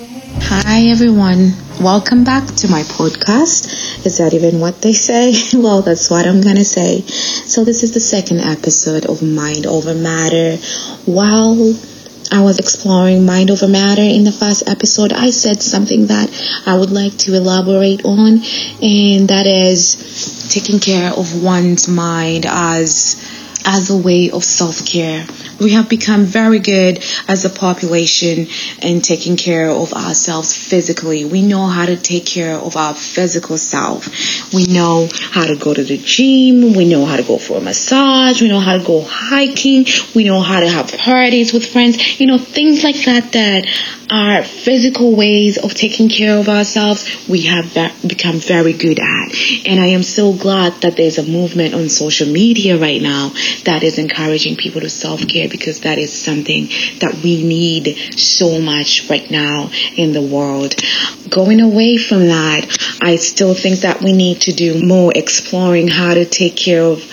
Hi everyone, welcome back to my podcast. Is that even what they say? well, that's what I'm gonna say. So, this is the second episode of Mind Over Matter. While I was exploring mind over matter in the first episode, I said something that I would like to elaborate on, and that is taking care of one's mind as as a way of self-care we have become very good as a population in taking care of ourselves physically. We know how to take care of our physical self. We know how to go to the gym. We know how to go for a massage. We know how to go hiking. We know how to have parties with friends. You know, things like that that our physical ways of taking care of ourselves, we have become very good at. And I am so glad that there's a movement on social media right now that is encouraging people to self-care because that is something that we need so much right now in the world. Going away from that, I still think that we need to do more exploring how to take care of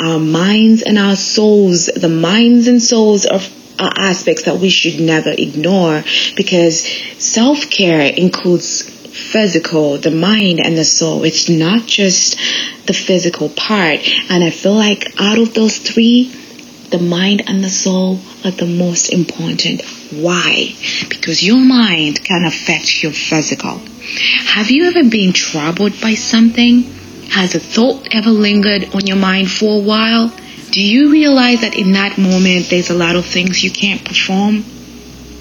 our minds and our souls, the minds and souls of are aspects that we should never ignore because self care includes physical, the mind, and the soul. It's not just the physical part. And I feel like out of those three, the mind and the soul are the most important. Why? Because your mind can affect your physical. Have you ever been troubled by something? Has a thought ever lingered on your mind for a while? Do you realize that in that moment there's a lot of things you can't perform?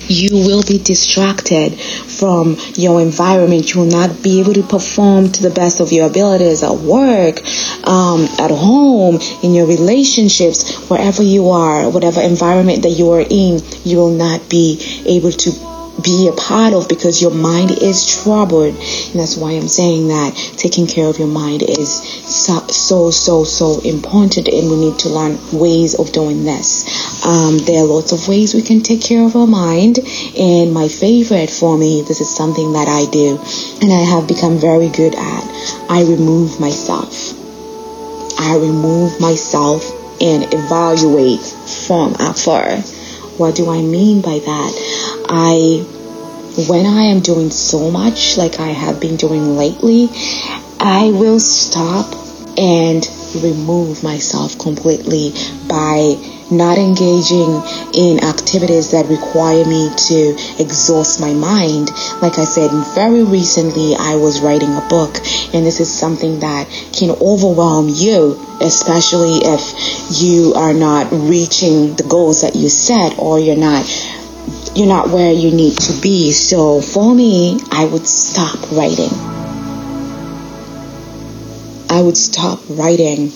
You will be distracted from your environment. You will not be able to perform to the best of your abilities at work, um, at home, in your relationships, wherever you are, whatever environment that you are in, you will not be able to be a part of because your mind is troubled. And that's why I'm saying that taking care of your mind is so, so, so, so important. And we need to learn ways of doing this. Um, there are lots of ways we can take care of our mind. And my favorite for me, this is something that I do and I have become very good at. I remove myself. I remove myself and evaluate from afar. What do I mean by that? I, when I am doing so much like I have been doing lately, I will stop and remove myself completely by not engaging in activities that require me to exhaust my mind. Like I said, very recently I was writing a book, and this is something that can overwhelm you, especially if you are not reaching the goals that you set or you're not you're not where you need to be. So for me, I would stop writing. I would stop writing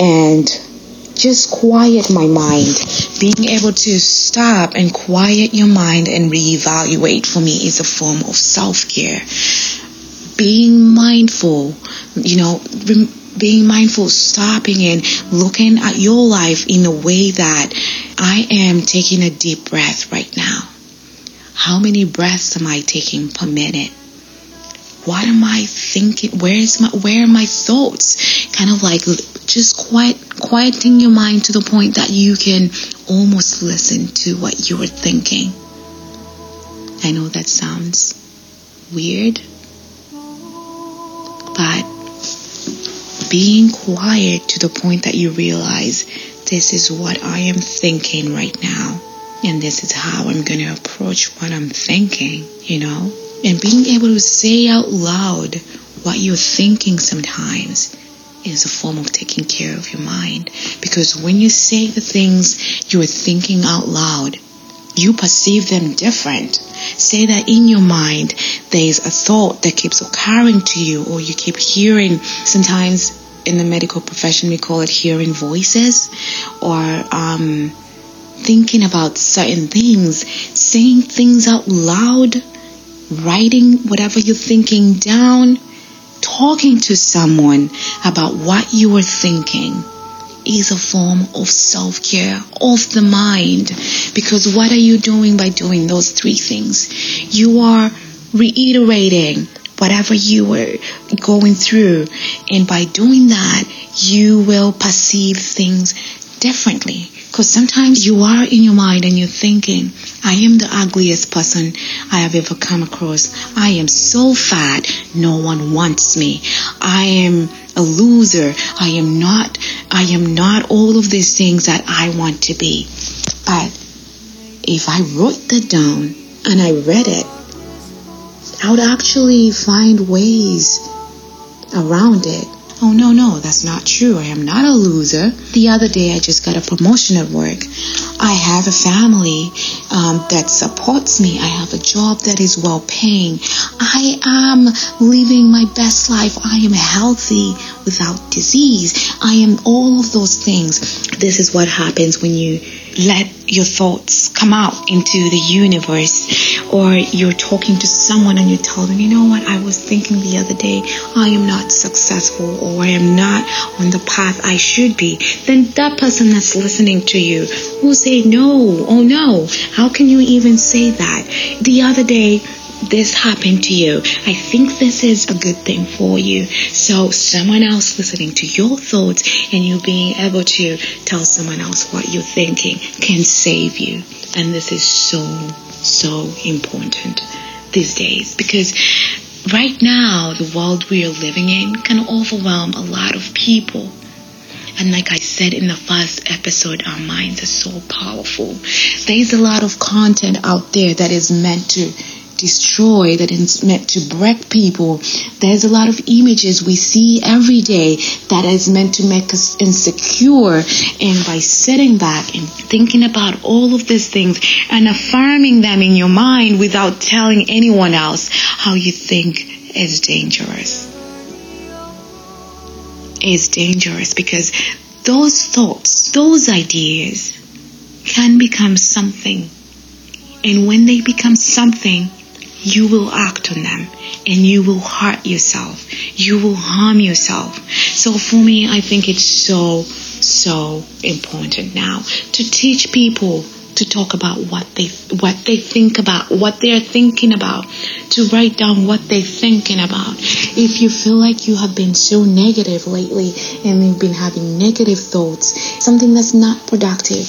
and just quiet my mind. Being able to stop and quiet your mind and reevaluate for me is a form of self care. Being mindful, you know, being mindful, stopping and looking at your life in a way that I am taking a deep breath right now. How many breaths am I taking per minute? What am I thinking? Where is my where are my thoughts? Kind of like just quiet quieting your mind to the point that you can almost listen to what you are thinking. I know that sounds weird, but being quiet to the point that you realize this is what I am thinking right now. And this is how I'm going to approach what I'm thinking, you know? And being able to say out loud what you're thinking sometimes is a form of taking care of your mind. Because when you say the things you're thinking out loud, you perceive them different. Say that in your mind, there's a thought that keeps occurring to you, or you keep hearing. Sometimes in the medical profession, we call it hearing voices, or um, thinking about certain things, saying things out loud, writing whatever you're thinking down talking to someone about what you are thinking is a form of self care of the mind. Because what are you doing by doing those three things? You are reiterating whatever you were going through. And by doing that, you will perceive things differently. Because sometimes you are in your mind and you're thinking, I am the ugliest person I have ever come across. I am so fat, no one wants me. I am a loser. I am not, I am not all of these things that I want to be. But if I wrote that down and I read it, I would actually find ways around it Oh, no, no, that's not true. I am not a loser. The other day, I just got a promotion at work. I have a family um, that supports me. I have a job that is well paying. I am living my best life. I am healthy without disease. I am all of those things. This is what happens when you let your thoughts come out into the universe or you're talking to someone and you tell them you know what? I was thinking the other day i am not successful or i am not on the path i should be. Then that person that's listening to you will say no. Oh no. How can you even say that? The other day this happened to you. I think this is a good thing for you. So someone else listening to your thoughts and you being able to tell someone else what you're thinking can save you. And this is so, so important these days because right now the world we are living in can overwhelm a lot of people. And like I said in the first episode, our minds are so powerful. There's a lot of content out there that is meant to destroy, that is meant to break people. There's a lot of images we see every day that is meant to make us insecure. And by sitting back and thinking about all of these things and affirming them in your mind without telling anyone else how you think is dangerous. Is dangerous because those thoughts, those ideas can become something. And when they become something, you will act on them and you will hurt yourself. You will harm yourself. So for me, I think it's so, so important now to teach people to talk about what they what they think about, what they're thinking about, to write down what they're thinking about. If you feel like you have been so negative lately and you've been having negative thoughts, something that's not productive,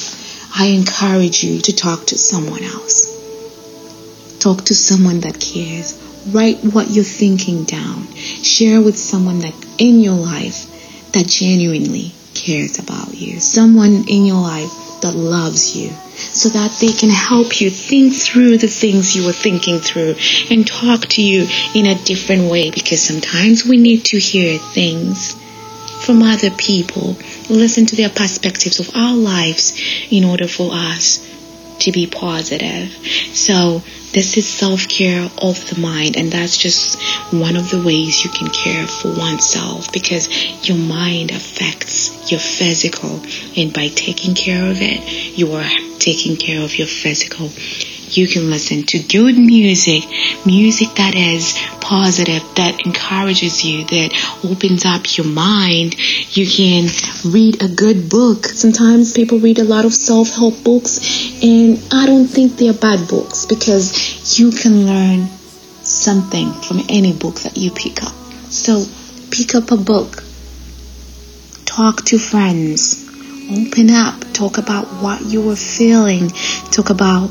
I encourage you to talk to someone else. Talk to someone that cares. Write what you're thinking down. Share with someone that in your life that genuinely cares about you. Someone in your life that loves you so that they can help you think through the things you were thinking through and talk to you in a different way because sometimes we need to hear things from other people, listen to their perspectives of our lives in order for us to be positive. So this is self care of the mind, and that's just one of the ways you can care for oneself because your mind affects your physical, and by taking care of it, you are taking care of your physical you can listen to good music, music that is positive, that encourages you, that opens up your mind. You can read a good book. Sometimes people read a lot of self-help books and I don't think they're bad books because you can learn something from any book that you pick up. So pick up a book. Talk to friends. Open up. Talk about what you are feeling. Talk about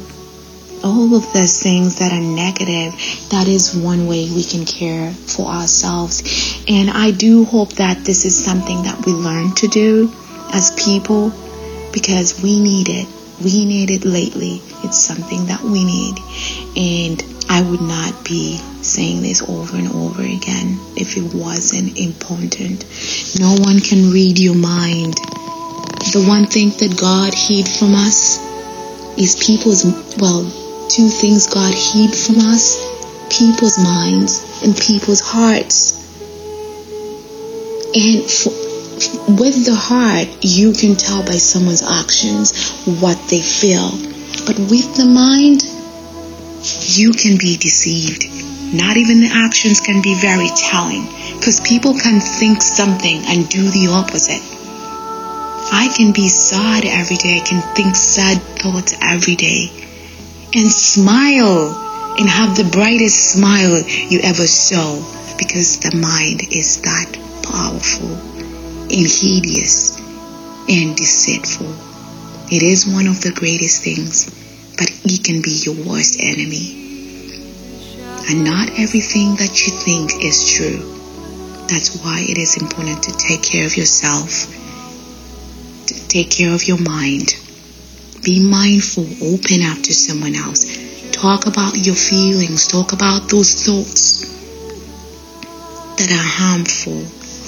all of those things that are negative, that is one way we can care for ourselves. And I do hope that this is something that we learn to do as people because we need it. We need it lately. It's something that we need. And I would not be saying this over and over again if it wasn't important. No one can read your mind. The one thing that God hid from us is people's, well, two things God hid from us people's minds and people's hearts. And for, with the heart, you can tell by someone's actions what they feel. But with the mind, you can be deceived. Not even the actions can be very telling because people can think something and do the opposite. I can be sad every day. I can think sad thoughts every day and smile and have the brightest smile you ever saw because the mind is that powerful and hideous and deceitful. It is one of the greatest things, but it can be your worst enemy. And not everything that you think is true. That's why it is important to take care of yourself, to take care of your mind. Be mindful, open up to someone else. Talk about your feelings, talk about those thoughts that are harmful.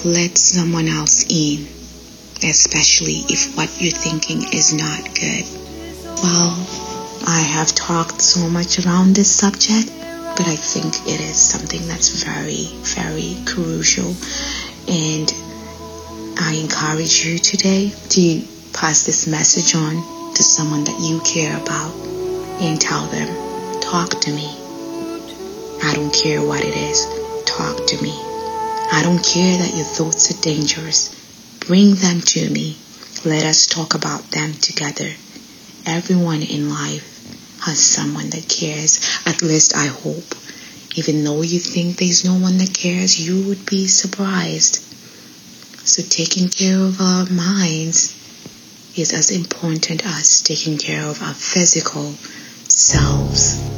Let someone else in, especially if what you're thinking is not good. Well, I have talked so much around this subject but I think it is something that's very, very crucial. And I encourage you today to pass this message on to someone that you care about and tell them, talk to me. I don't care what it is. Talk to me. I don't care that your thoughts are dangerous. Bring them to me. Let us talk about them together. Everyone in life has someone that cares. At least I hope. Even though you think there's no one that cares, you would be surprised. So taking care of our minds is as important as taking care of our physical selves.